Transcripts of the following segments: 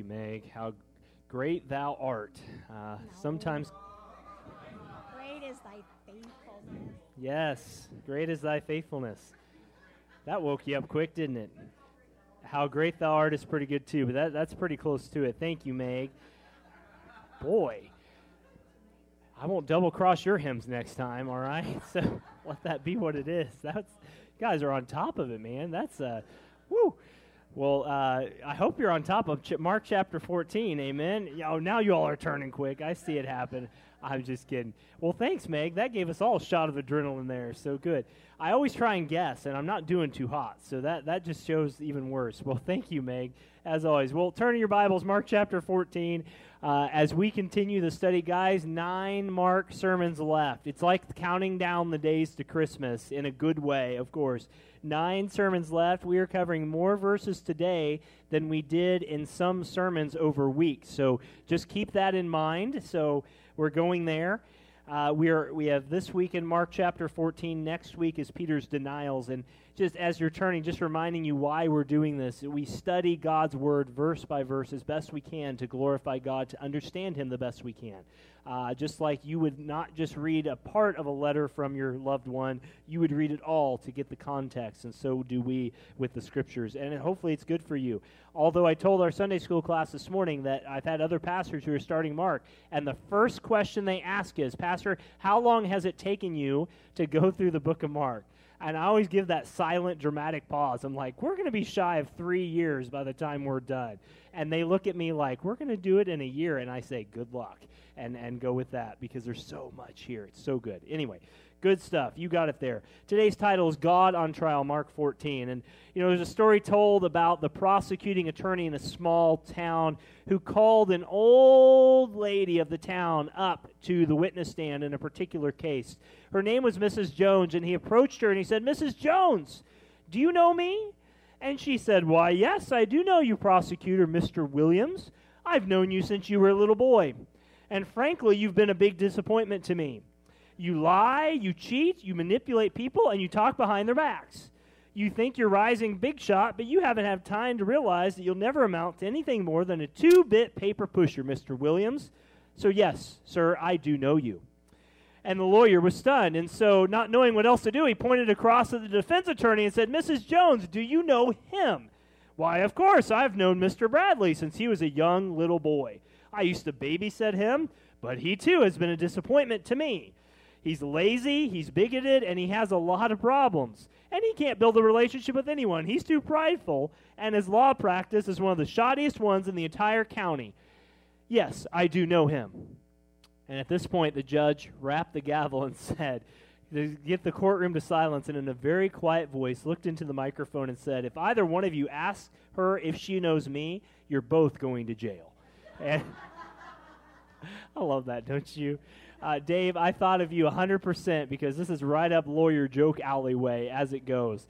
you, Meg. How great thou art. Uh, sometimes, Great is thy faithfulness. yes, great is thy faithfulness. That woke you up quick, didn't it? How great thou art is pretty good too, but that, that's pretty close to it. Thank you, Meg. Boy, I won't double cross your hymns next time, all right? So let that be what it is. That's guys are on top of it, man. That's uh, woo. Well, uh, I hope you're on top of Mark chapter 14. Amen. Oh, now you all are turning quick. I see it happen. I'm just kidding. Well, thanks, Meg. That gave us all a shot of adrenaline there. So good. I always try and guess, and I'm not doing too hot. So that, that just shows even worse. Well, thank you, Meg, as always. Well, turn to your Bibles, Mark chapter 14. Uh, as we continue the study, guys, nine Mark sermons left. It's like counting down the days to Christmas in a good way, of course nine sermons left. We are covering more verses today than we did in some sermons over weeks. So just keep that in mind. So we're going there. Uh, we are we have this week in Mark chapter 14. Next week is Peter's denials, and just as you're turning, just reminding you why we're doing this. We study God's word verse by verse as best we can to glorify God, to understand Him the best we can. Uh, just like you would not just read a part of a letter from your loved one, you would read it all to get the context, and so do we with the scriptures. And hopefully it's good for you. Although I told our Sunday school class this morning that I've had other pastors who are starting Mark, and the first question they ask is, Pastor, how long has it taken you to go through the book of Mark? And I always give that silent, dramatic pause. I'm like, we're going to be shy of three years by the time we're done. And they look at me like, we're going to do it in a year. And I say, good luck. And, and go with that because there's so much here. It's so good. Anyway, good stuff. You got it there. Today's title is God on Trial, Mark 14. And, you know, there's a story told about the prosecuting attorney in a small town who called an old lady of the town up to the witness stand in a particular case. Her name was Mrs. Jones, and he approached her and he said, Mrs. Jones, do you know me? And she said, Why, yes, I do know you, prosecutor, Mr. Williams. I've known you since you were a little boy. And frankly, you've been a big disappointment to me. You lie, you cheat, you manipulate people, and you talk behind their backs. You think you're rising big shot, but you haven't had time to realize that you'll never amount to anything more than a two bit paper pusher, Mr. Williams. So, yes, sir, I do know you. And the lawyer was stunned. And so, not knowing what else to do, he pointed across at the defense attorney and said, Mrs. Jones, do you know him? Why, of course, I've known Mr. Bradley since he was a young little boy. I used to babysit him, but he too has been a disappointment to me. He's lazy, he's bigoted, and he has a lot of problems. And he can't build a relationship with anyone. He's too prideful, and his law practice is one of the shoddiest ones in the entire county. Yes, I do know him. And at this point, the judge rapped the gavel and said, to get the courtroom to silence, and in a very quiet voice, looked into the microphone and said, If either one of you asks her if she knows me, you're both going to jail. And I love that, don't you? Uh, Dave, I thought of you 100% because this is right up lawyer joke alleyway as it goes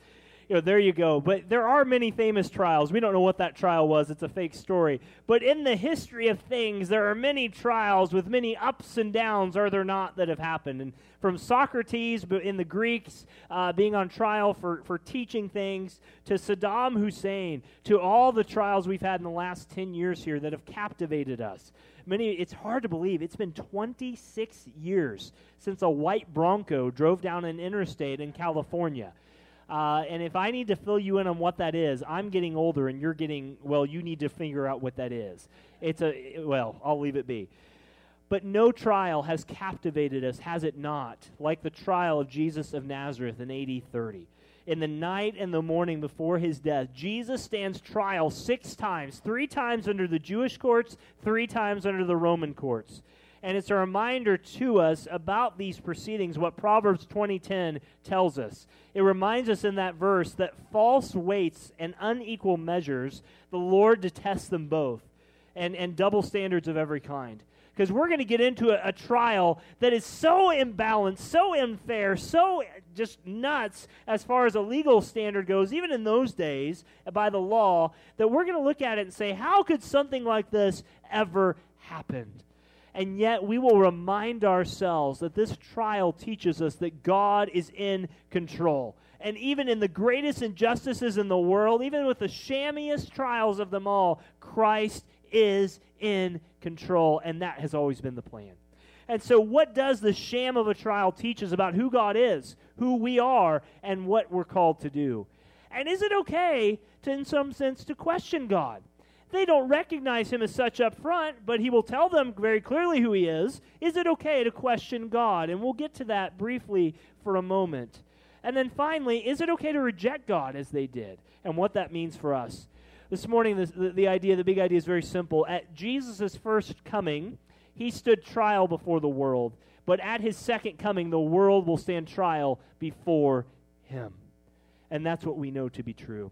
you know, there you go. But there are many famous trials. We don't know what that trial was. It's a fake story. But in the history of things, there are many trials with many ups and downs, are there not, that have happened. And from Socrates in the Greeks uh, being on trial for, for teaching things, to Saddam Hussein, to all the trials we've had in the last 10 years here that have captivated us. Many, it's hard to believe. It's been 26 years since a white Bronco drove down an interstate in California. Uh, and if I need to fill you in on what that is, I'm getting older and you're getting, well, you need to figure out what that is. It's a, well, I'll leave it be. But no trial has captivated us, has it not? Like the trial of Jesus of Nazareth in AD 30. In the night and the morning before his death, Jesus stands trial six times three times under the Jewish courts, three times under the Roman courts. And it's a reminder to us about these proceedings what proverbs 2010 tells us. It reminds us in that verse that false weights and unequal measures the lord detests them both and, and double standards of every kind because we're going to get into a, a, trial that is so imbalanced so unfair so just nuts as far as a legal standard goes even in those days uh, by the law that we're going to look at it and say how could something like this ever happen and yet we will remind ourselves that this trial teaches us that God is in control. And even in the greatest injustices in the world, even with the shammiest trials of them all, Christ is in control, and that has always been the plan. And so, what does the sham of a trial teach us about who God is, who we are, and what we're called to do? And is it okay to, in some sense, to question God? They don't recognize him as such up front, but he will tell them very clearly who he is. Is it okay to question God? And we'll get to that briefly for a moment. And then finally, is it okay to reject God as they did? And what that means for us. This morning, the, the, idea, the big idea is very simple. At Jesus' first coming, he stood trial before the world. But at his second coming, the world will stand trial before him. And that's what we know to be true.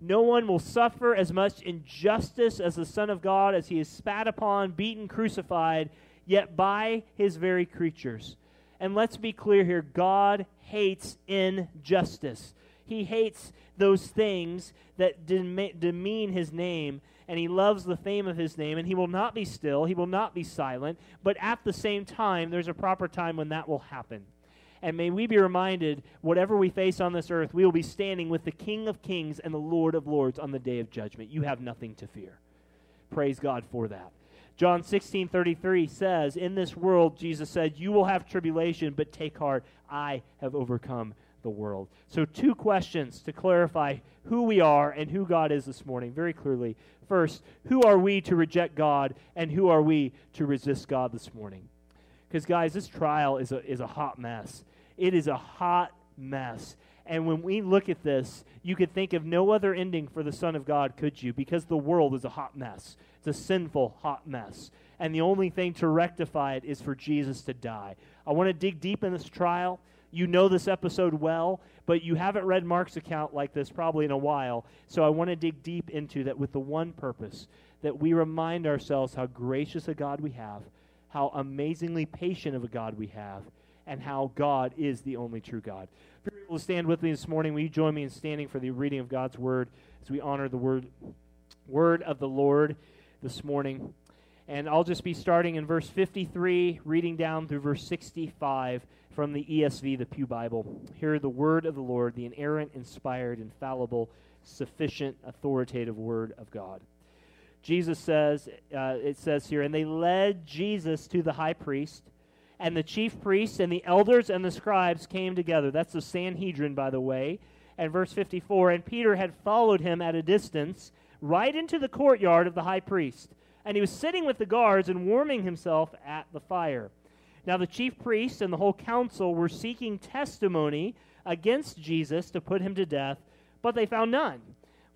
No one will suffer as much injustice as the Son of God as he is spat upon, beaten, crucified, yet by his very creatures. And let's be clear here God hates injustice. He hates those things that demean his name, and he loves the fame of his name, and he will not be still, he will not be silent, but at the same time, there's a proper time when that will happen. And may we be reminded, whatever we face on this earth, we will be standing with the King of Kings and the Lord of Lords on the day of judgment. You have nothing to fear. Praise God for that. John 16 33 says, In this world, Jesus said, You will have tribulation, but take heart, I have overcome the world. So, two questions to clarify who we are and who God is this morning very clearly. First, who are we to reject God, and who are we to resist God this morning? Because, guys, this trial is a, is a hot mess. It is a hot mess. And when we look at this, you could think of no other ending for the Son of God, could you? Because the world is a hot mess. It's a sinful, hot mess. And the only thing to rectify it is for Jesus to die. I want to dig deep in this trial. You know this episode well, but you haven't read Mark's account like this probably in a while. So I want to dig deep into that with the one purpose that we remind ourselves how gracious a God we have, how amazingly patient of a God we have, and how God is the only true God. If you're able to stand with me this morning, will you join me in standing for the reading of God's word as we honor the word, word of the Lord this morning? And I'll just be starting in verse 53, reading down through verse 65 from the ESV, the Pew Bible. Hear the word of the Lord, the inerrant, inspired, infallible, sufficient, authoritative word of God. Jesus says, uh, it says here, and they led Jesus to the high priest, and the chief priests and the elders and the scribes came together. That's the Sanhedrin, by the way. And verse 54, and Peter had followed him at a distance right into the courtyard of the high priest. And he was sitting with the guards and warming himself at the fire. Now the chief priests and the whole council were seeking testimony against Jesus to put him to death, but they found none.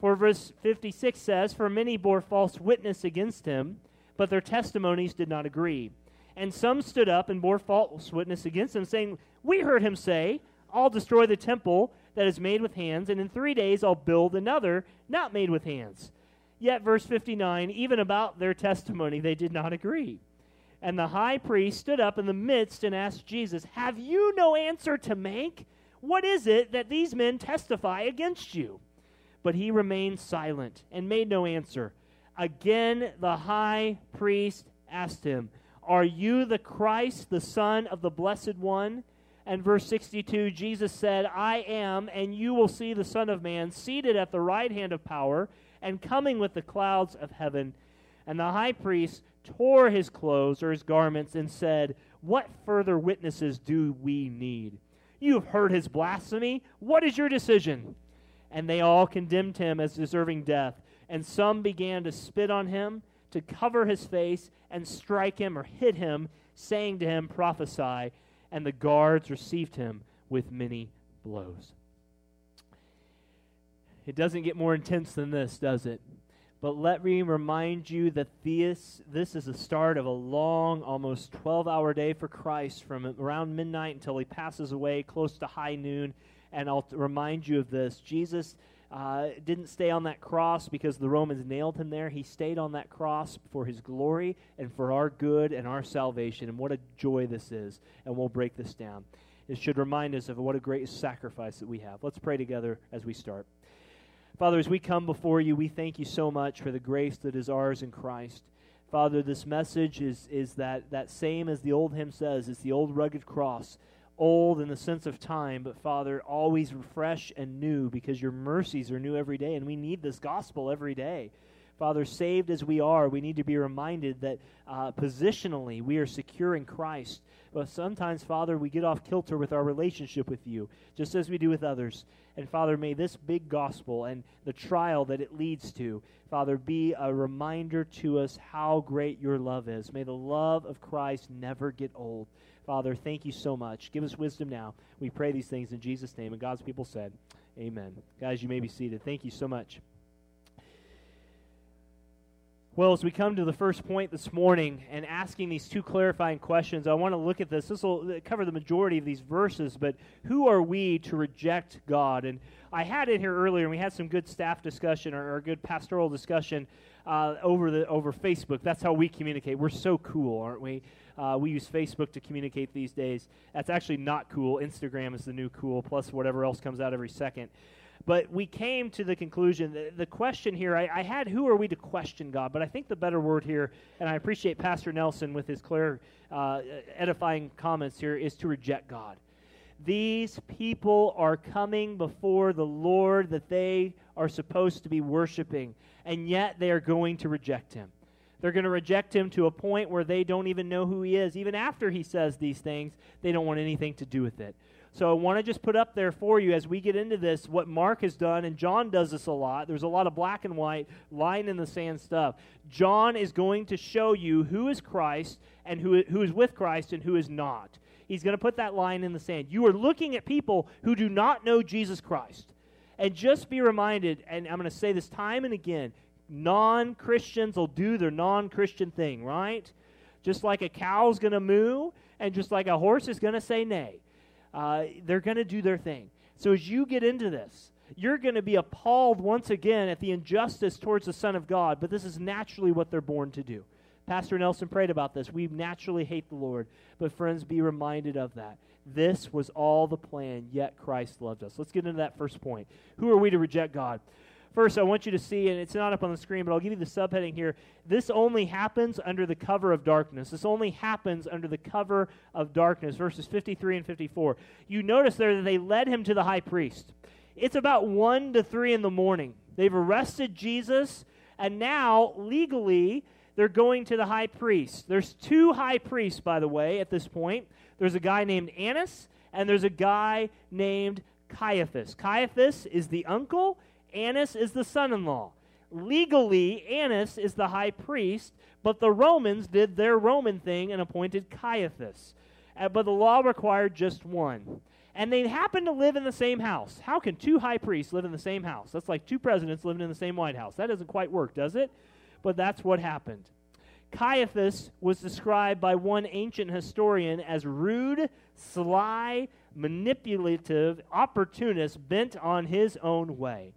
For verse 56 says, For many bore false witness against him, but their testimonies did not agree. And some stood up and bore false witness against him, saying, We heard him say, I'll destroy the temple that is made with hands, and in three days I'll build another not made with hands. Yet, verse 59, even about their testimony, they did not agree. And the high priest stood up in the midst and asked Jesus, Have you no answer to make? What is it that these men testify against you? But he remained silent and made no answer. Again, the high priest asked him, Are you the Christ, the Son of the Blessed One? And verse 62, Jesus said, I am, and you will see the Son of Man seated at the right hand of power and coming with the clouds of heaven. And the high priest tore his clothes or his garments and said, What further witnesses do we need? You have heard his blasphemy. What is your decision? And they all condemned him as deserving death. And some began to spit on him, to cover his face, and strike him or hit him, saying to him, Prophesy. And the guards received him with many blows. It doesn't get more intense than this, does it? But let me remind you that this, this is the start of a long, almost 12 hour day for Christ from around midnight until he passes away, close to high noon. And I'll remind you of this Jesus uh, didn't stay on that cross because the Romans nailed him there. He stayed on that cross for his glory and for our good and our salvation. And what a joy this is. And we'll break this down. It should remind us of what a great sacrifice that we have. Let's pray together as we start. Father, as we come before you, we thank you so much for the grace that is ours in Christ. Father, this message is, is that, that same as the old hymn says, it's the old rugged cross, old in the sense of time, but Father, always fresh and new because your mercies are new every day, and we need this gospel every day. Father, saved as we are, we need to be reminded that uh, positionally we are secure in Christ. But sometimes, Father, we get off kilter with our relationship with you, just as we do with others. And Father, may this big gospel and the trial that it leads to, Father, be a reminder to us how great your love is. May the love of Christ never get old. Father, thank you so much. Give us wisdom now. We pray these things in Jesus' name. And God's people said, Amen. Guys, you may be seated. Thank you so much. Well, as we come to the first point this morning and asking these two clarifying questions, I want to look at this. This will cover the majority of these verses, but who are we to reject God? And I had it here earlier, and we had some good staff discussion or, or good pastoral discussion uh, over the over Facebook. That's how we communicate. We're so cool, aren't we? Uh, we use Facebook to communicate these days. That's actually not cool. Instagram is the new cool, plus whatever else comes out every second. But we came to the conclusion that the question here, I, I, had who are we to question God? But I think the better word here, and I appreciate Pastor Nelson with his clear, uh, edifying comments here, is to reject God. These people are coming before the Lord that they are supposed to be worshiping, and yet they are going to reject him. They're going to reject him to a point where they don't even know who he is. Even after he says these things, they don't want anything to do with it. So I want to just put up there for you as we get into this what Mark has done, and John does this a lot. There's a lot of black and white, line in the sand stuff. John is going to show you who is Christ and who, who is with Christ and who is not. He's going to put that line in the sand. You are looking at people who do not know Jesus Christ. And just be reminded, and I'm going to say this time and again non Christians will do their non Christian thing, right? Just like a cow's going to moo, and just like a horse is going to say nay. Uh, they're going to do their thing. So as you get into this, you're going to be appalled once again at the injustice towards the Son of God, but this is naturally what they're born to do. Pastor Nelson prayed about this. We naturally hate the Lord, but friends, be reminded of that. This was all the plan, yet Christ loved us. Let's get into that first point. Who are we to reject God? First, I want you to see, and it's not up on the screen, but I'll give you the subheading here. This only happens under the cover of darkness. This only happens under the cover of darkness. Verses 53 and 54. You notice there that they led him to the high priest. It's about 1 to 3 in the morning. They've arrested Jesus, and now, legally, they're going to the high priest. There's two high priests, by the way, at this point. There's a guy named Annas, and there's a guy named Caiaphas. Caiaphas is the uncle, Annas is the son in law. Legally, Annas is the high priest, but the Romans did their Roman thing and appointed Caiaphas. Uh, but the law required just one. And they happened to live in the same house. How can two high priests live in the same house? That's like two presidents living in the same White House. That doesn't quite work, does it? But that's what happened. Caiaphas was described by one ancient historian as rude, sly, manipulative, opportunist, bent on his own way.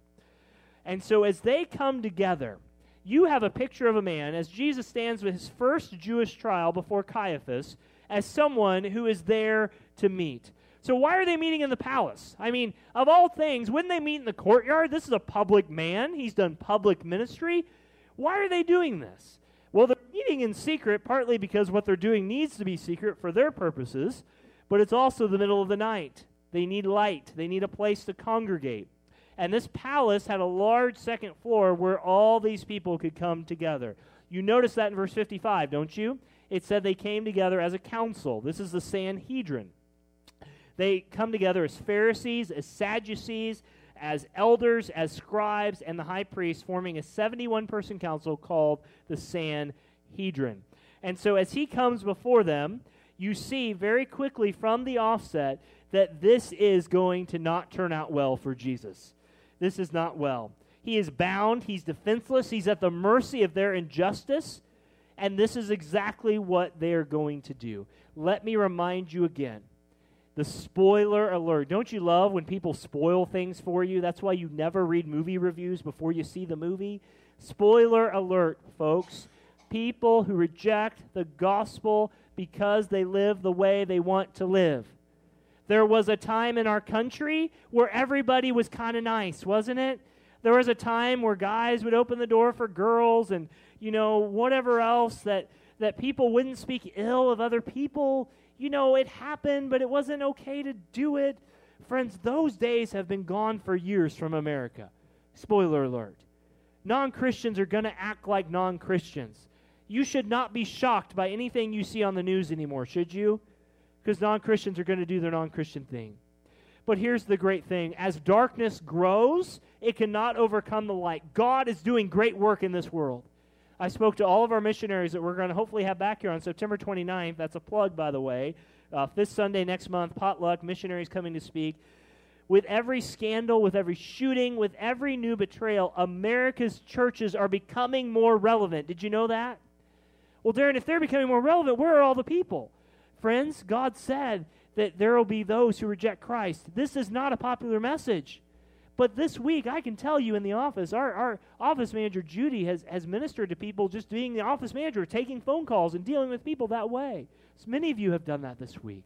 And so as they come together, you have a picture of a man as Jesus stands with his first Jewish trial before Caiaphas as someone who is there to meet. So why are they meeting in the palace? I mean, of all things, wouldn't they meet in the courtyard? This is a public man. He's done public ministry. Why are they doing this? Well, they're meeting in secret, partly because what they're doing needs to be secret for their purposes, but it's also the middle of the night. They need light, they need a place to congregate. And this palace had a large second floor where all these people could come together. You notice that in verse 55, don't you? It said they came together as a council. This is the Sanhedrin. They come together as Pharisees, as Sadducees, as elders, as scribes, and the high priest, forming a 71 person council called the Sanhedrin. And so as he comes before them, you see very quickly from the offset that this is going to not turn out well for Jesus. This is not well. He is bound, he's defenseless, he's at the mercy of their injustice, and this is exactly what they are going to do. Let me remind you again the spoiler alert. Don't you love when people spoil things for you? That's why you never read movie reviews before you see the movie. Spoiler alert, folks. People who reject the gospel because they live the way they want to live. There was a time in our country where everybody was kind of nice, wasn't it? There was a time where guys would open the door for girls and, you know, whatever else that, that people wouldn't speak ill of other people. You know, it happened, but it wasn't okay to do it. Friends, those days have been gone for years from America. Spoiler alert. Non Christians are going to act like non Christians. You should not be shocked by anything you see on the news anymore, should you? Because non Christians are going to do their non Christian thing. But here's the great thing as darkness grows, it cannot overcome the light. God is doing great work in this world. I spoke to all of our missionaries that we're going to hopefully have back here on September 29th. That's a plug, by the way. Uh, this Sunday next month, potluck, missionaries coming to speak. With every scandal, with every shooting, with every new betrayal, America's churches are becoming more relevant. Did you know that? Well, Darren, if they're becoming more relevant, where are all the people? Friends, God said that there will be those who reject Christ. This is not a popular message. But this week, I can tell you in the office, our, our office manager, Judy, has, has ministered to people just being the office manager, taking phone calls and dealing with people that way. So many of you have done that this week.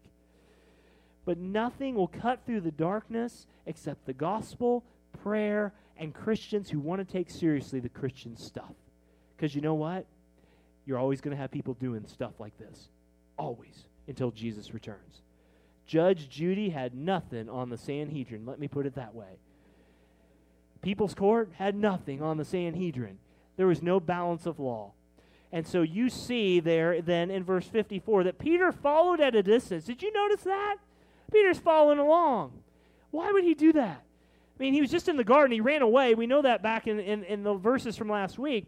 But nothing will cut through the darkness except the gospel, prayer, and Christians who want to take seriously the Christian stuff. Because you know what? You're always going to have people doing stuff like this. Always until Jesus returns. Judge Judy had nothing on the Sanhedrin. Let me put it that way. People's court had nothing on the Sanhedrin. There was no balance of law. And so you see there then in verse 54 that Peter followed at a distance. Did you notice that? Peter's following along. Why would he do that? I mean, he was just in the garden. He ran away. We know that back in, in, in the verses from last week.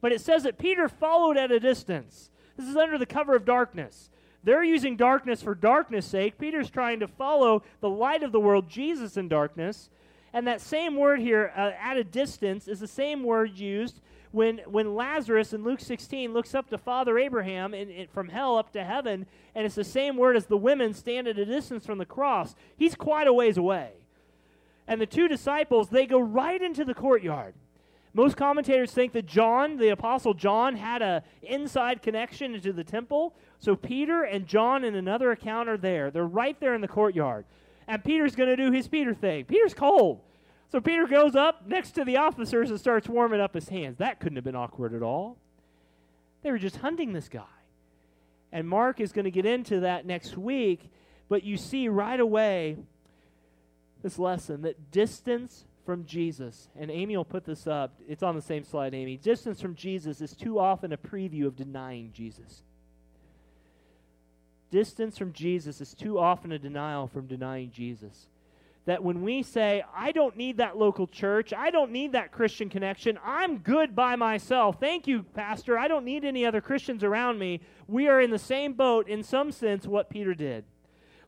But it says that Peter followed at a distance. This is under the cover of darkness. They're using darkness for darkness' sake. Peter's trying to follow the light of the world, Jesus, in darkness. And that same word here, uh, at a distance, is the same word used when, when Lazarus in Luke 16 looks up to Father Abraham in, in, from hell up to heaven, and it's the same word as the women stand at a distance from the cross. He's quite a ways away. And the two disciples, they go right into the courtyard. Most commentators think that John, the apostle John, had a inside connection into the temple. So Peter and John in another account are there. They're right there in the courtyard. And Peter's going to do his Peter thing. Peter's cold. So Peter goes up next to the officers and starts warming up his hands. That couldn't have been awkward at all. They were just hunting this guy. And Mark is going to get into that next week, but you see right away this lesson that distance from Jesus, and Amy will put this up, it's on the same slide, Amy. Distance from Jesus is too often a preview of denying Jesus. Distance from Jesus is too often a denial from denying Jesus. That when we say, I don't need that local church, I don't need that Christian connection, I'm good by myself. Thank you, Pastor. I don't need any other Christians around me. We are in the same boat, in some sense, what Peter did.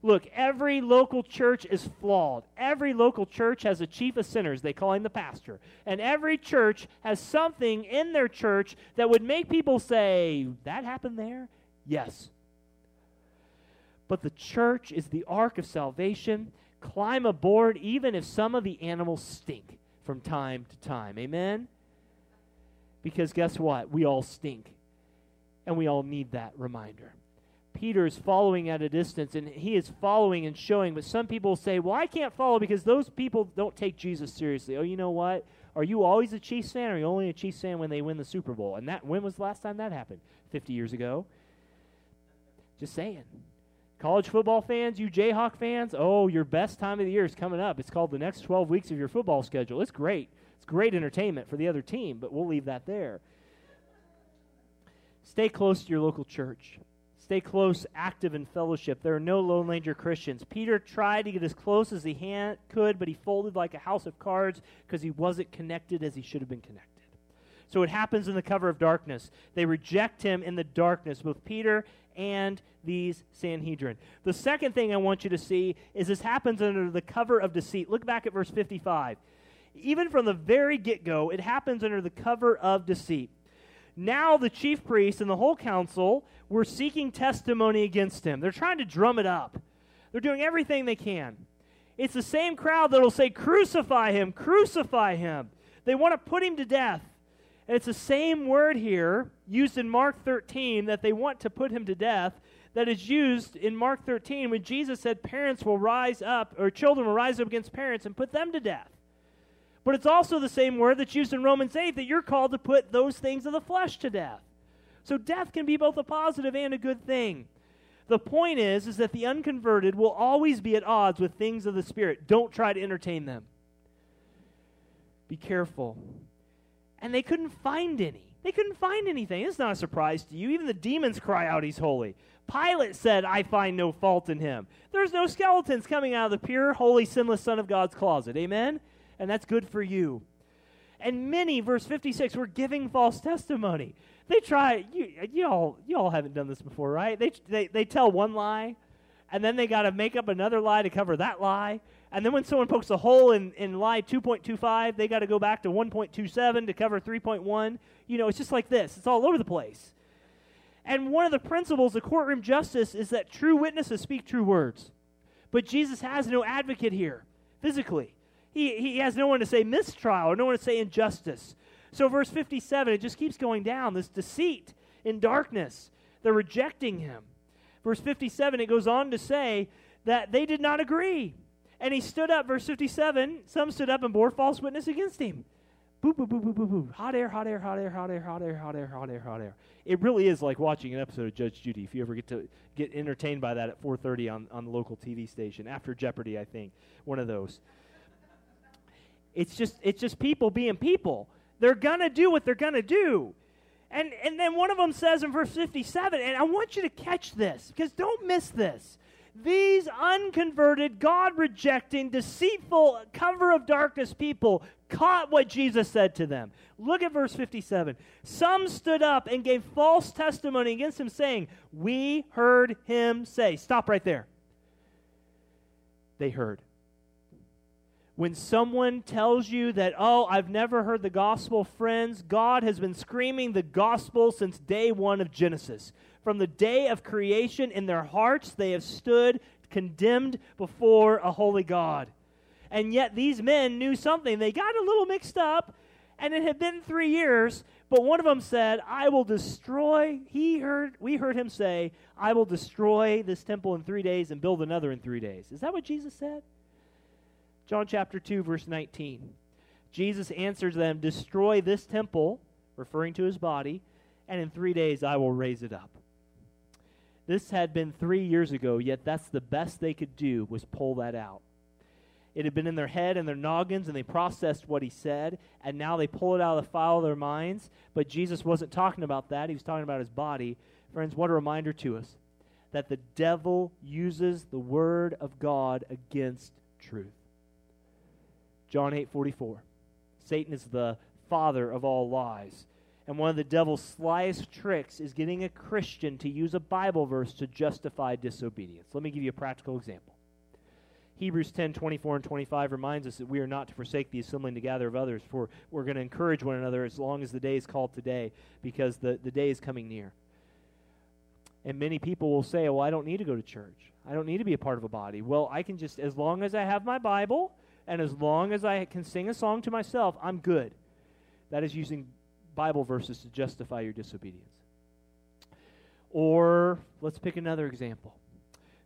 Look, every local church is flawed. Every local church has a chief of sinners. They call him the pastor. And every church has something in their church that would make people say, That happened there? Yes. But the church is the ark of salvation. Climb aboard, even if some of the animals stink from time to time. Amen? Because guess what? We all stink. And we all need that reminder. Peter is following at a distance and he is following and showing. But some people say, well, I can't follow because those people don't take Jesus seriously. Oh, you know what? Are you always a Chiefs fan or are you only a Chiefs fan when they win the Super Bowl? And that when was the last time that happened? 50 years ago. Just saying. College football fans, you Jayhawk fans, oh, your best time of the year is coming up. It's called the next 12 weeks of your football schedule. It's great. It's great entertainment for the other team, but we'll leave that there. Stay close to your local church. Stay close, active in fellowship. There are no Lone Ranger Christians. Peter tried to get as close as he ha- could, but he folded like a house of cards because he wasn't connected as he should have been connected. So it happens in the cover of darkness. They reject him in the darkness, both Peter and these Sanhedrin. The second thing I want you to see is this happens under the cover of deceit. Look back at verse 55. Even from the very get go, it happens under the cover of deceit. Now the chief priests and the whole council were seeking testimony against him. They're trying to drum it up. They're doing everything they can. It's the same crowd that'll say, Crucify him, crucify him. They want to put him to death. And it's the same word here, used in Mark 13, that they want to put him to death, that is used in Mark 13 when Jesus said parents will rise up, or children will rise up against parents and put them to death. But it's also the same word that's used in Romans 8 that you're called to put those things of the flesh to death. So death can be both a positive and a good thing. The point is is that the unconverted will always be at odds with things of the spirit. Don't try to entertain them. Be careful. And they couldn't find any. They couldn't find anything. It's not a surprise to you. Even the demons cry out he's holy. Pilate said, I find no fault in him. There's no skeletons coming out of the pure, holy, sinless Son of God's closet. Amen? and that's good for you. And many, verse 56, were giving false testimony. They try, you, you, all, you all haven't done this before, right? They, they, they tell one lie, and then they got to make up another lie to cover that lie. And then when someone pokes a hole in, in lie 2.25, they got to go back to 1.27 to cover 3.1. You know, it's just like this, it's all over the place. And one of the principles of courtroom justice is that true witnesses speak true words. But Jesus has no advocate here, physically. He, he has no one to say mistrial or no one to say injustice. So, verse 57, it just keeps going down this deceit in darkness. They're rejecting him. Verse 57, it goes on to say that they did not agree. And he stood up, verse 57, some stood up and bore false witness against him. Boo, boo, boo, boo, boo, boo. Hot air, hot air, hot air, hot air, hot air, hot air, hot air, hot air. It really is like watching an episode of Judge Judy if you ever get to get entertained by that at 4.30 on, on the local TV station. After Jeopardy, I think. One of those. It's just it's just people being people. They're gonna do what they're gonna do. And and then one of them says in verse 57, and I want you to catch this because don't miss this. These unconverted, God rejecting, deceitful, cover of darkness people caught what Jesus said to them. Look at verse 57. Some stood up and gave false testimony against him, saying, We heard him say. Stop right there. They heard. When someone tells you that, oh, I've never heard the gospel, friends, God has been screaming the gospel since day one of Genesis. From the day of creation, in their hearts, they have stood condemned before a holy God. And yet these men knew something. They got a little mixed up, and it had been three years, but one of them said, I will destroy, he heard, we heard him say, I will destroy this temple in three days and build another in three days. Is that what Jesus said? John chapter 2, verse 19. Jesus answers them, Destroy this temple, referring to his body, and in three days I will raise it up. This had been three years ago, yet that's the best they could do was pull that out. It had been in their head and their noggins, and they processed what he said, and now they pull it out of the file of their minds. But Jesus wasn't talking about that, he was talking about his body. Friends, what a reminder to us that the devil uses the word of God against truth. John 8 44. Satan is the father of all lies. And one of the devil's slyest tricks is getting a Christian to use a Bible verse to justify disobedience. Let me give you a practical example. Hebrews 10 24 and 25 reminds us that we are not to forsake the assembling together of others, for we're going to encourage one another as long as the day is called today, because the, the day is coming near. And many people will say, Well, I don't need to go to church. I don't need to be a part of a body. Well, I can just, as long as I have my Bible and as long as I can sing a song to myself, I'm good. That is using Bible verses to justify your disobedience. Or let's pick another example.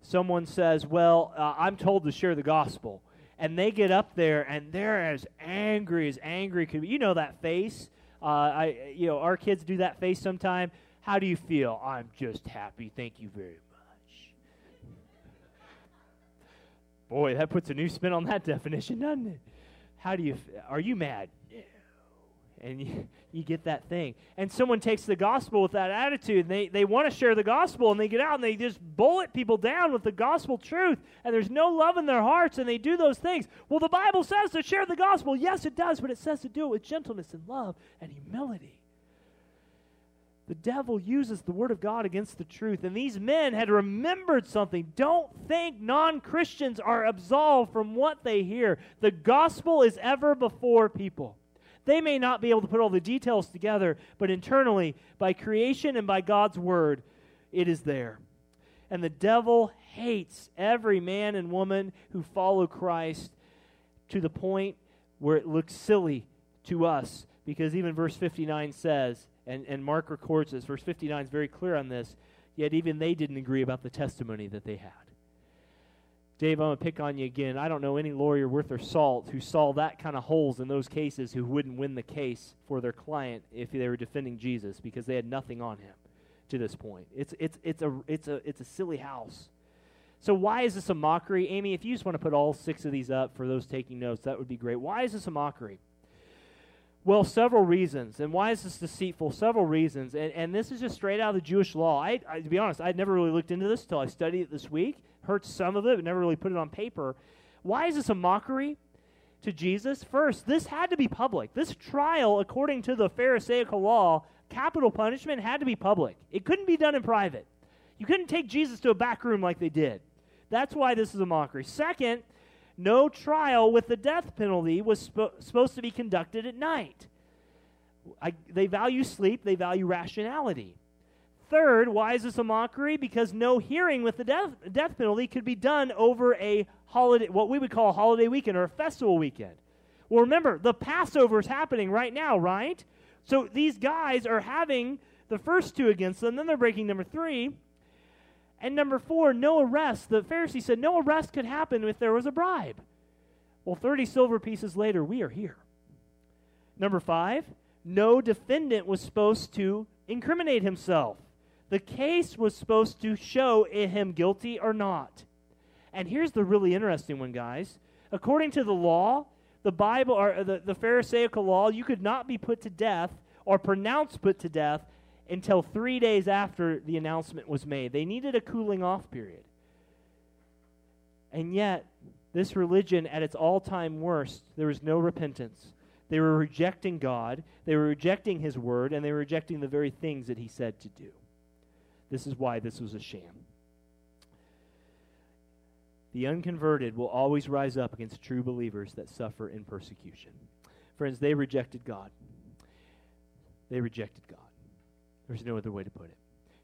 Someone says, Well, uh, I'm told to share the gospel. And they get up there and they're as angry as angry could be. You know that face. Uh, I, you know, our kids do that face sometime. How do you feel? I'm just happy. Thank you very much. Boy, that puts a new spin on that definition, doesn't it? How do you? F- are you mad? And you, you get that thing. And someone takes the gospel with that attitude, and they, they want to share the gospel, and they get out and they just bullet people down with the gospel truth, and there's no love in their hearts, and they do those things. Well, the Bible says to share the gospel. Yes, it does, but it says to do it with gentleness and love and humility. The devil uses the word of God against the truth, and these men had remembered something. Don't think non Christians are absolved from what they hear. The gospel is ever before people. They may not be able to put all the details together, but internally, by creation and by God's word, it is there. And the devil hates every man and woman who follow Christ to the point where it looks silly to us. Because even verse 59 says, and, and Mark records this, verse 59 is very clear on this, yet even they didn't agree about the testimony that they had. Dave, I'm going to pick on you again. I don't know any lawyer worth their salt who saw that kind of holes in those cases who wouldn't win the case for their client if they were defending Jesus because they had nothing on him to this point. It's, it's, it's, a, it's, a, it's a silly house. So, why is this a mockery? Amy, if you just want to put all six of these up for those taking notes, that would be great. Why is this a mockery? Well, several reasons. And why is this deceitful? Several reasons. And, and this is just straight out of the Jewish law. I, I, to be honest, I'd never really looked into this until I studied it this week heard some of it, but never really put it on paper. Why is this a mockery to Jesus? First, this had to be public. This trial, according to the Pharisaical law, capital punishment had to be public. It couldn't be done in private. You couldn't take Jesus to a back room like they did. That's why this is a mockery. Second, no trial with the death penalty was sp- supposed to be conducted at night. I, they value sleep, they value rationality. Third, why is this a mockery? Because no hearing with the death, death penalty could be done over a holiday, what we would call a holiday weekend or a festival weekend. Well, remember, the Passover is happening right now, right? So these guys are having the first two against them, then they're breaking number three. And number four, no arrest. The Pharisee said no arrest could happen if there was a bribe. Well, 30 silver pieces later, we are here. Number five, no defendant was supposed to incriminate himself. The case was supposed to show him guilty or not. And here's the really interesting one, guys. According to the law, the Bible or the, the Pharisaical law, you could not be put to death or pronounced put to death until three days after the announcement was made. They needed a cooling off period. And yet, this religion, at its all time worst, there was no repentance. They were rejecting God, they were rejecting His word, and they were rejecting the very things that He said to do. This is why this was a sham. The unconverted will always rise up against true believers that suffer in persecution. Friends, they rejected God. They rejected God. There's no other way to put it.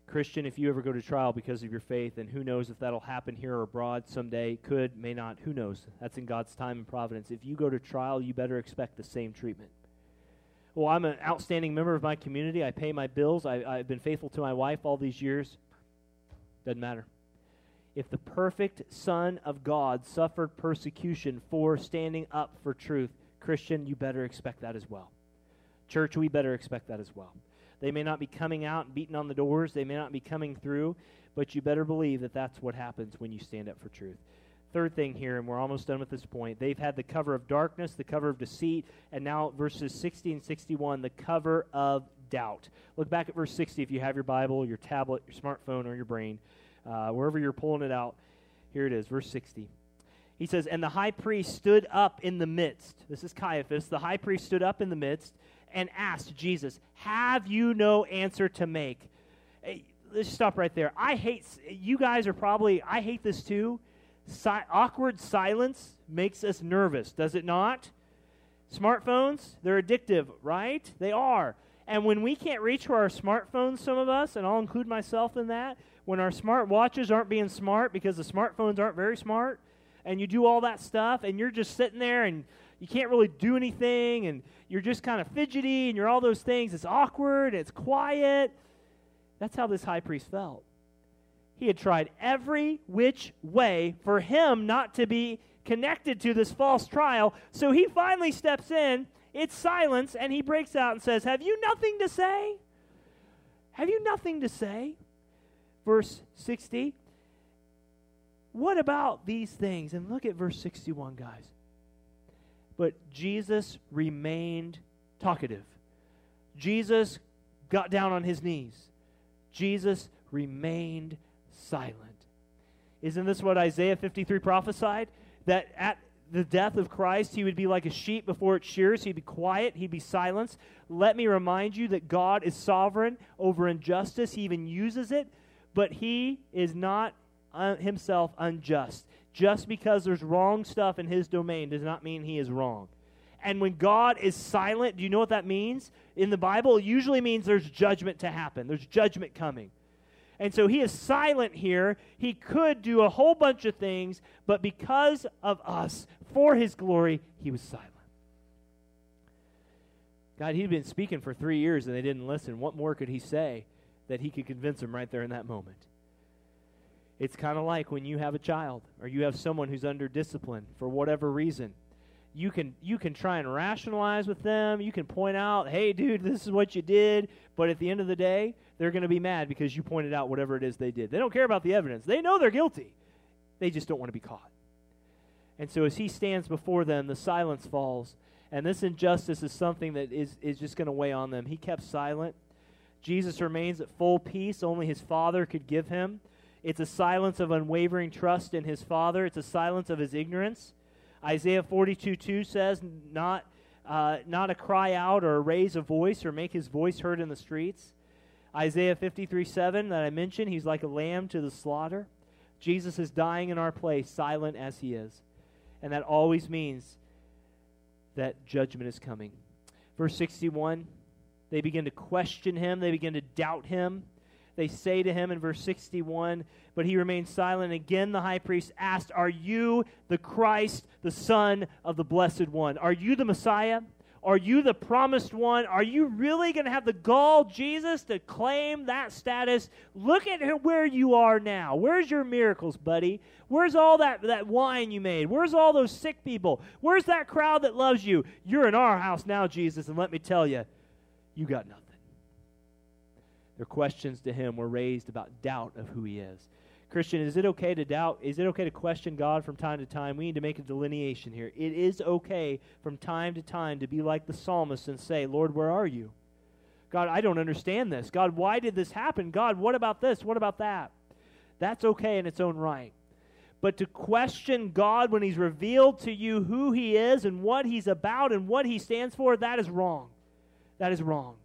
Christian, if you ever go to trial because of your faith, and who knows if that'll happen here or abroad someday, could, may not, who knows? That's in God's time and providence. If you go to trial, you better expect the same treatment well, I'm an outstanding member of my community. I pay my bills. I, I've been faithful to my wife all these years. Doesn't matter. If the perfect Son of God suffered persecution for standing up for truth, Christian, you better expect that as well. Church, we better expect that as well. They may not be coming out and beating on the doors, they may not be coming through, but you better believe that that's what happens when you stand up for truth. Third thing here, and we're almost done with this point. They've had the cover of darkness, the cover of deceit, and now verses 60 and 61, the cover of doubt. Look back at verse 60 if you have your Bible, your tablet, your smartphone, or your brain, uh, wherever you're pulling it out. Here it is, verse 60. He says, And the high priest stood up in the midst. This is Caiaphas. The high priest stood up in the midst and asked Jesus, Have you no answer to make? Let's stop right there. I hate, you guys are probably, I hate this too. Si- awkward silence makes us nervous, does it not? Smartphones, they're addictive, right? They are. And when we can't reach for our smartphones, some of us, and I'll include myself in that, when our smart watches aren't being smart because the smartphones aren't very smart, and you do all that stuff, and you're just sitting there and you can't really do anything, and you're just kind of fidgety, and you're all those things. It's awkward, it's quiet. That's how this high priest felt. He had tried every which way for him not to be connected to this false trial. So he finally steps in. It's silence, and he breaks out and says, Have you nothing to say? Have you nothing to say? Verse 60. What about these things? And look at verse 61, guys. But Jesus remained talkative. Jesus got down on his knees. Jesus remained silent. Isn't this what Isaiah 53 prophesied? That at the death of Christ, he would be like a sheep before its shears. He'd be quiet, he'd be silenced. Let me remind you that God is sovereign over injustice. He even uses it, but he is not uh, himself unjust. Just because there's wrong stuff in his domain does not mean he is wrong. And when God is silent, do you know what that means? In the Bible, it usually means there's judgment to happen, there's judgment coming. And so he is silent here. He could do a whole bunch of things, but because of us, for his glory, he was silent. God, he'd been speaking for three years and they didn't listen. What more could he say that he could convince them right there in that moment? It's kind of like when you have a child or you have someone who's under discipline for whatever reason. You can you can try and rationalize with them. You can point out, "Hey dude, this is what you did," but at the end of the day, they're going to be mad because you pointed out whatever it is they did. They don't care about the evidence. They know they're guilty. They just don't want to be caught. And so as he stands before them, the silence falls. And this injustice is something that is, is just going to weigh on them. He kept silent. Jesus remains at full peace, only his Father could give him. It's a silence of unwavering trust in his Father, it's a silence of his ignorance. Isaiah 42 2 says, not, uh, not a cry out or raise a voice or make his voice heard in the streets. Isaiah 53 7 that I mentioned, he's like a lamb to the slaughter. Jesus is dying in our place, silent as he is. And that always means that judgment is coming. Verse 61 they begin to question him, they begin to doubt him. They say to him in verse 61, but he remained silent. Again, the high priest asked, Are you the Christ, the Son of the Blessed One? Are you the Messiah? Are you the promised one? Are you really going to have the gall, Jesus, to claim that status? Look at where you are now. Where's your miracles, buddy? Where's all that, that wine you made? Where's all those sick people? Where's that crowd that loves you? You're in our house now, Jesus, and let me tell you, you got nothing. Their questions to him were raised about doubt of who he is. Christian, is it okay to doubt? Is it okay to question God from time to time? We need to make a delineation here. It is okay from time to time to be like the psalmist and say, Lord, where are you? God, I don't understand this. God, why did this happen? God, what about this? What about that? That's okay in its own right. But to question God when He's revealed to you who He is and what He's about and what He stands for, that is wrong. That is wrong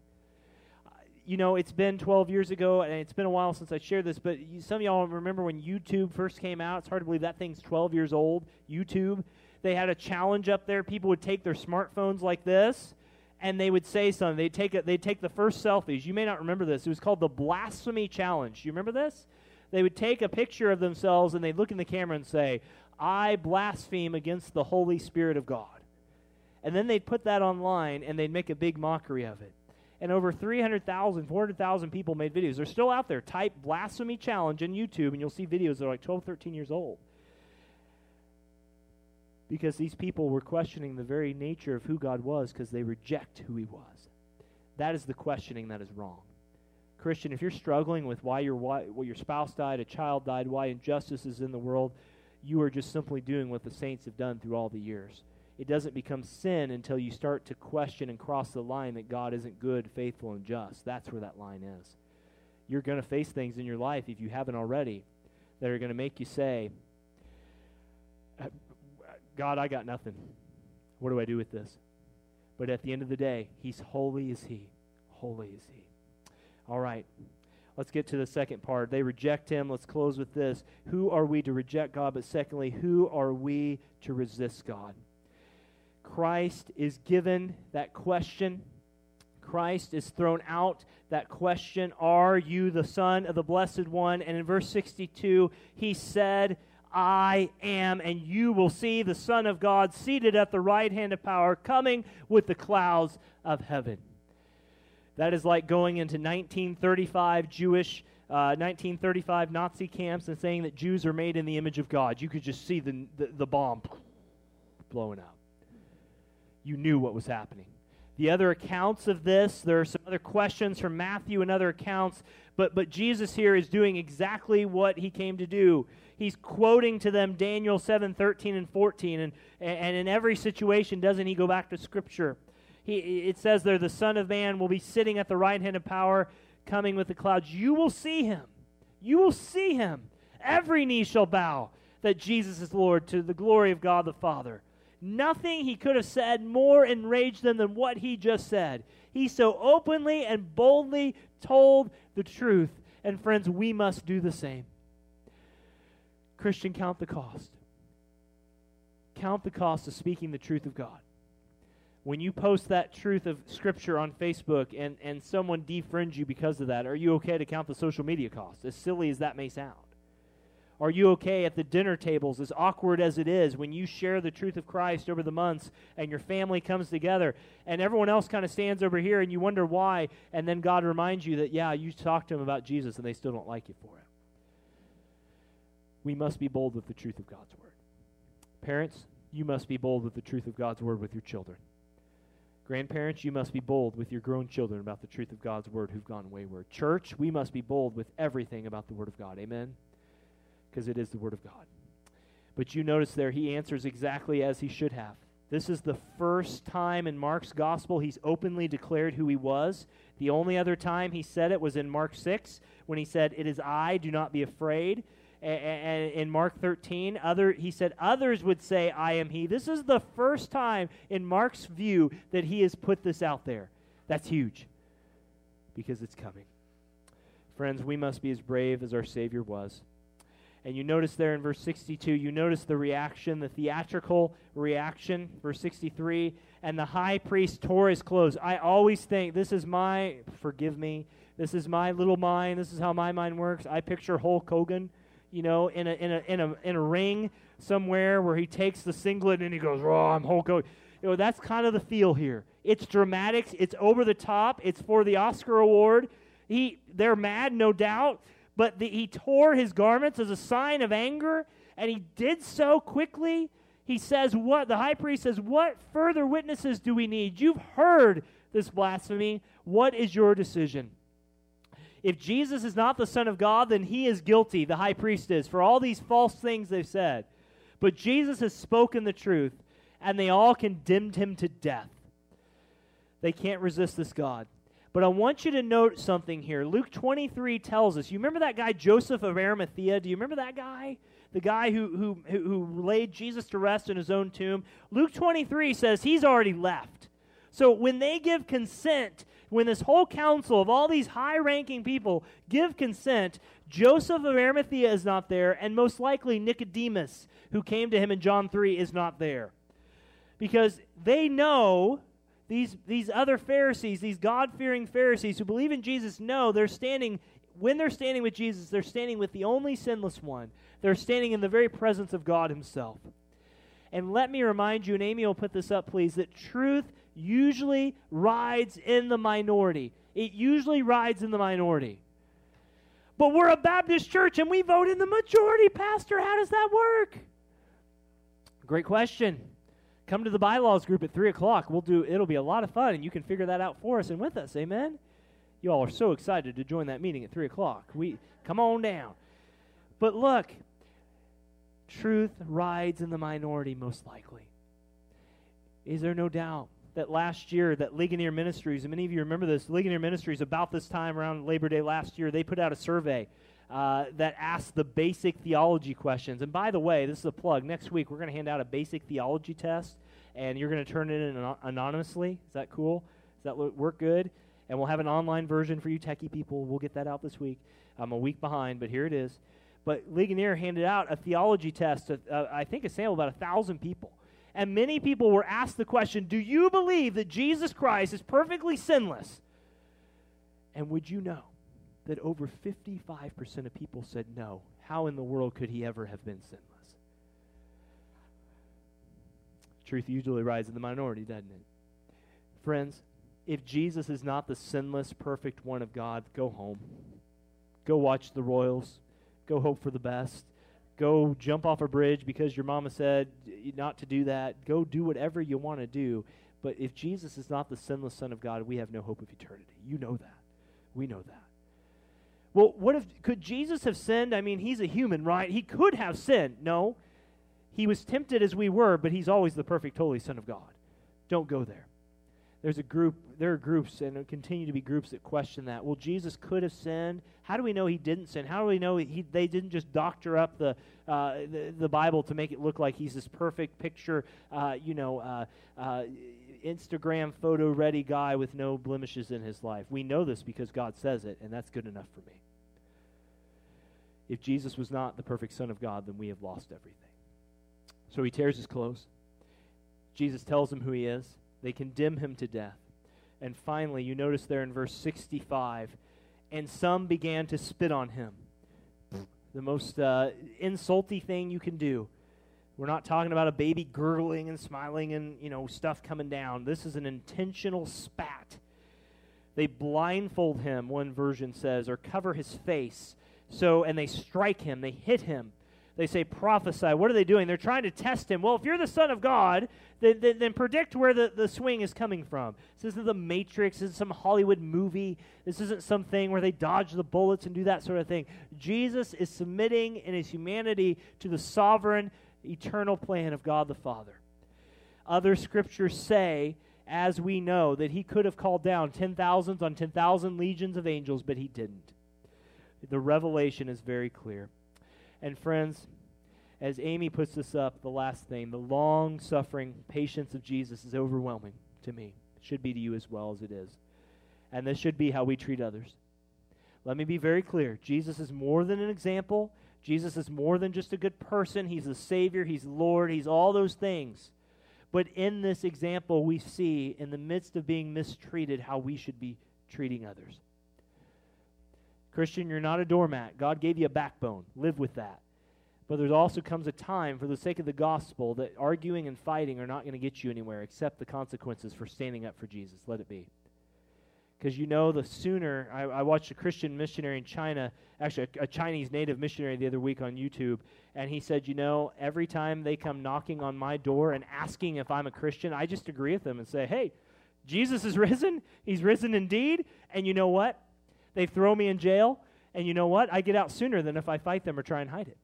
you know, it's been 12 years ago, and it's been a while since I shared this, but you, some of y'all remember when YouTube first came out. It's hard to believe that thing's 12 years old. YouTube. They had a challenge up there. People would take their smartphones like this, and they would say something. They'd take, a, they'd take the first selfies. You may not remember this. It was called the Blasphemy Challenge. You remember this? They would take a picture of themselves, and they'd look in the camera and say, I blaspheme against the Holy Spirit of God. And then they'd put that online, and they'd make a big mockery of it and over 300,000, 400,000 people made videos. They're still out there. Type blasphemy challenge in YouTube, and you'll see videos that are like 12, 13 years old. Because these people were questioning the very nature of who God was because they reject who He was. That is the questioning that is wrong. Christian, if you're struggling with why your, why, well, your spouse died, a child died, why injustice is in the world, you are just simply doing what the saints have done through all the years. It doesn't become sin until you start to question and cross the line that God isn't good, faithful, and just. That's where that line is. You're going to face things in your life, if you haven't already, that are going to make you say, uh, God, I got nothing. What do I do with this? But at the end of the day, He's holy as He. Holy is He. All right. Let's get to the second part. They reject him. Let's close with this. Who are we to reject God? But secondly, who are we to resist God? Christ is given that question. Christ is thrown out that question Are you the Son of the Blessed One? And in verse 62, he said, I am, and you will see the Son of God seated at the right hand of power, coming with the clouds of heaven. That is like going into 1935 Jewish, uh, 1935 Nazi camps and saying that Jews are made in the image of God. You could just see the, the, the bomb blowing up. You knew what was happening. The other accounts of this, there are some other questions from Matthew and other accounts, but, but Jesus here is doing exactly what he came to do. He's quoting to them Daniel 7 13 and 14, and, and in every situation, doesn't he go back to Scripture? he, it says there, the Son of Man will be sitting at the right hand of power, coming with the clouds. You will see him. You will see him. Every knee shall bow that Jesus is Lord to the glory of God the Father. Nothing he could have said more enraged them than what he just said. He so openly and boldly told the truth. And friends, we must do the same. Christian, count the cost. Count the cost of speaking the truth of God when you post that truth of Scripture on Facebook and, and someone defriends you because of that, are you okay to count the social media cost, as silly as that may sound? Are you okay at the dinner tables, as awkward as it is, when you share the truth of Christ over the months and your family comes together and everyone else kind of stands over here and you wonder why, and then God reminds you that, yeah, you talked to them about Jesus and they still don't like you for it? We must be bold with the truth of God's Word. Parents, you must be bold with the truth of God's Word with your children. Grandparents, you must be bold with your grown children about the truth of God's word who've gone wayward. Church, we must be bold with everything about the word of God. Amen? Because it is the word of God. But you notice there, he answers exactly as he should have. This is the first time in Mark's gospel he's openly declared who he was. The only other time he said it was in Mark 6 when he said, It is I, do not be afraid and in Mark 13, other he said others would say, "I am he." This is the first time in Mark's view that he has put this out there. That's huge because it's coming. Friends, we must be as brave as our Savior was. And you notice there in verse 62, you notice the reaction, the theatrical reaction, verse 63, and the high priest tore his clothes. I always think this is my, forgive me, this is my little mind, this is how my mind works. I picture Hulk Hogan you know, in a, in a, in a, in a ring somewhere where he takes the singlet and he goes, oh, I'm Hulk Hogan. You know, that's kind of the feel here. It's dramatic. It's over the top. It's for the Oscar award. He, they're mad, no doubt, but the, he tore his garments as a sign of anger, and he did so quickly. He says, What? The high priest says, What further witnesses do we need? You've heard this blasphemy. What is your decision? If Jesus is not the Son of God, then he is guilty, the high priest is, for all these false things they've said. But Jesus has spoken the truth, and they all condemned him to death. They can't resist this God. But I want you to note something here. Luke 23 tells us. You remember that guy, Joseph of Arimathea? Do you remember that guy? The guy who, who, who laid Jesus to rest in his own tomb? Luke 23 says he's already left. So when they give consent when this whole council of all these high ranking people give consent, Joseph of Arimathea is not there, and most likely Nicodemus, who came to him in John 3, is not there. Because they know, these, these other Pharisees, these God fearing Pharisees who believe in Jesus, know they're standing, when they're standing with Jesus, they're standing with the only sinless one. They're standing in the very presence of God Himself. And let me remind you, and Amy will put this up, please, that truth usually rides in the minority. It usually rides in the minority. But we're a Baptist church and we vote in the majority, Pastor. How does that work? Great question. Come to the bylaws group at 3 o'clock. We'll do, it'll be a lot of fun, and you can figure that out for us and with us. Amen? You all are so excited to join that meeting at 3 o'clock. We, come on down. But look, truth rides in the minority most likely. Is there no doubt that last year that Ligonier Ministries, and many of you remember this, Ligonier Ministries, about this time around Labor Day last year, they put out a survey uh, that asked the basic theology questions. And by the way, this is a plug. Next week, we're going to hand out a basic theology test, and you're going to turn it in an- anonymously. Is that cool? Does that work good? And we'll have an online version for you techie people. We'll get that out this week. I'm a week behind, but here it is. But Ligonier handed out a theology test, to, uh, I think a sample about a thousand people. And many people were asked the question Do you believe that Jesus Christ is perfectly sinless? And would you know that over 55% of people said no? How in the world could he ever have been sinless? Truth usually rides in the minority, doesn't it? Friends, if Jesus is not the sinless, perfect one of God, go home. Go watch the Royals. Go hope for the best. Go jump off a bridge because your mama said not to do that. Go do whatever you want to do. But if Jesus is not the sinless Son of God, we have no hope of eternity. You know that. We know that. Well, what if could Jesus have sinned? I mean, he's a human, right? He could have sinned. No. He was tempted as we were, but he's always the perfect holy son of God. Don't go there there's a group there are groups and continue to be groups that question that well jesus could have sinned how do we know he didn't sin how do we know he, they didn't just doctor up the, uh, the, the bible to make it look like he's this perfect picture uh, you know uh, uh instagram photo ready guy with no blemishes in his life we know this because god says it and that's good enough for me if jesus was not the perfect son of god then we have lost everything so he tears his clothes jesus tells him who he is they condemn him to death. And finally, you notice there in verse 65 and some began to spit on him. The most uh, insulty thing you can do. We're not talking about a baby gurgling and smiling and, you know, stuff coming down. This is an intentional spat. They blindfold him, one version says, or cover his face. So, and they strike him, they hit him. They say, prophesy. What are they doing? They're trying to test him. Well, if you're the Son of God, then, then, then predict where the, the swing is coming from. This isn't the Matrix. This is some Hollywood movie. This isn't something where they dodge the bullets and do that sort of thing. Jesus is submitting in his humanity to the sovereign, eternal plan of God the Father. Other scriptures say, as we know, that he could have called down ten thousands on 10,000 legions of angels, but he didn't. The revelation is very clear. And friends, as Amy puts this up, the last thing, the long suffering patience of Jesus is overwhelming to me. It should be to you as well as it is. And this should be how we treat others. Let me be very clear Jesus is more than an example. Jesus is more than just a good person. He's the Savior, He's Lord, He's all those things. But in this example, we see, in the midst of being mistreated, how we should be treating others. Christian, you're not a doormat. God gave you a backbone. Live with that. But there also comes a time, for the sake of the gospel, that arguing and fighting are not going to get you anywhere except the consequences for standing up for Jesus. Let it be. Because you know, the sooner I, I, watched a Christian missionary in China, actually a, a Chinese native missionary the other week on YouTube, and he said, You know, every time they come knocking on my door and asking if I'm a Christian, I just agree with them and say, Hey, Jesus is risen. He's risen indeed. And you know what? They throw me in jail, and you know what? I get out sooner than if I fight them or try and hide it.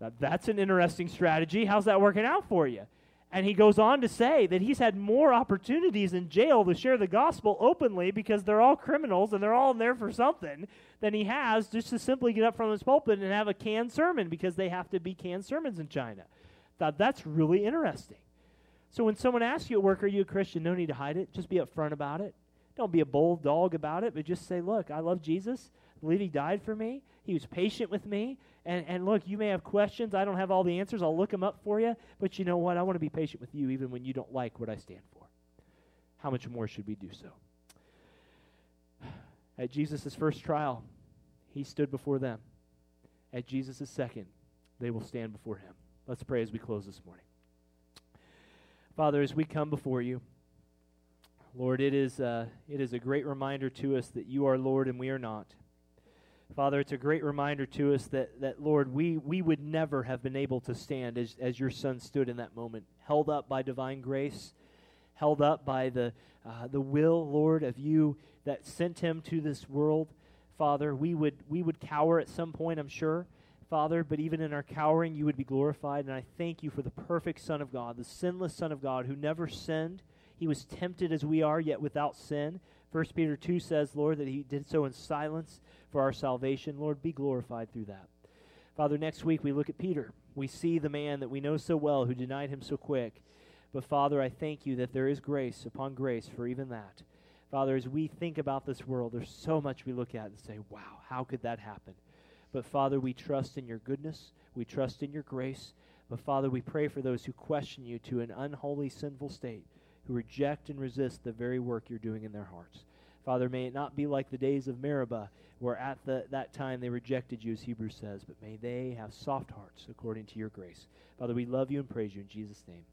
Now, that's an interesting strategy. How's that working out for you? And he goes on to say that he's had more opportunities in jail to share the gospel openly because they're all criminals and they're all in there for something than he has just to simply get up from his pulpit and have a canned sermon because they have to be canned sermons in China. Thought that's really interesting. So when someone asks you at work, Are you a Christian? No need to hide it. Just be upfront about it. Don't be a bold dog about it, but just say, Look, I love Jesus. I believe he died for me. He was patient with me. And, and look, you may have questions. I don't have all the answers. I'll look them up for you. But you know what? I want to be patient with you even when you don't like what I stand for. How much more should we do so? At Jesus' first trial, he stood before them. At Jesus' second, they will stand before him. Let's pray as we close this morning. Father, as we come before you, Lord, it is, uh, it is a great reminder to us that you are Lord and we are not. Father, it's a great reminder to us that, that Lord, we, we would never have been able to stand as, as your son stood in that moment, held up by divine grace, held up by the, uh, the will, Lord, of you that sent him to this world. Father, we would, we would cower at some point, I'm sure. Father, but even in our cowering, you would be glorified. And I thank you for the perfect Son of God, the sinless Son of God who never sinned. He was tempted as we are, yet without sin. 1 Peter 2 says, Lord, that he did so in silence for our salvation. Lord, be glorified through that. Father, next week we look at Peter. We see the man that we know so well who denied him so quick. But Father, I thank you that there is grace upon grace for even that. Father, as we think about this world, there's so much we look at and say, wow, how could that happen? But Father, we trust in your goodness. We trust in your grace. But Father, we pray for those who question you to an unholy, sinful state, who reject and resist the very work you're doing in their hearts. Father, may it not be like the days of Meribah, where at the, that time they rejected you, as Hebrews says, but may they have soft hearts according to your grace. Father, we love you and praise you in Jesus' name.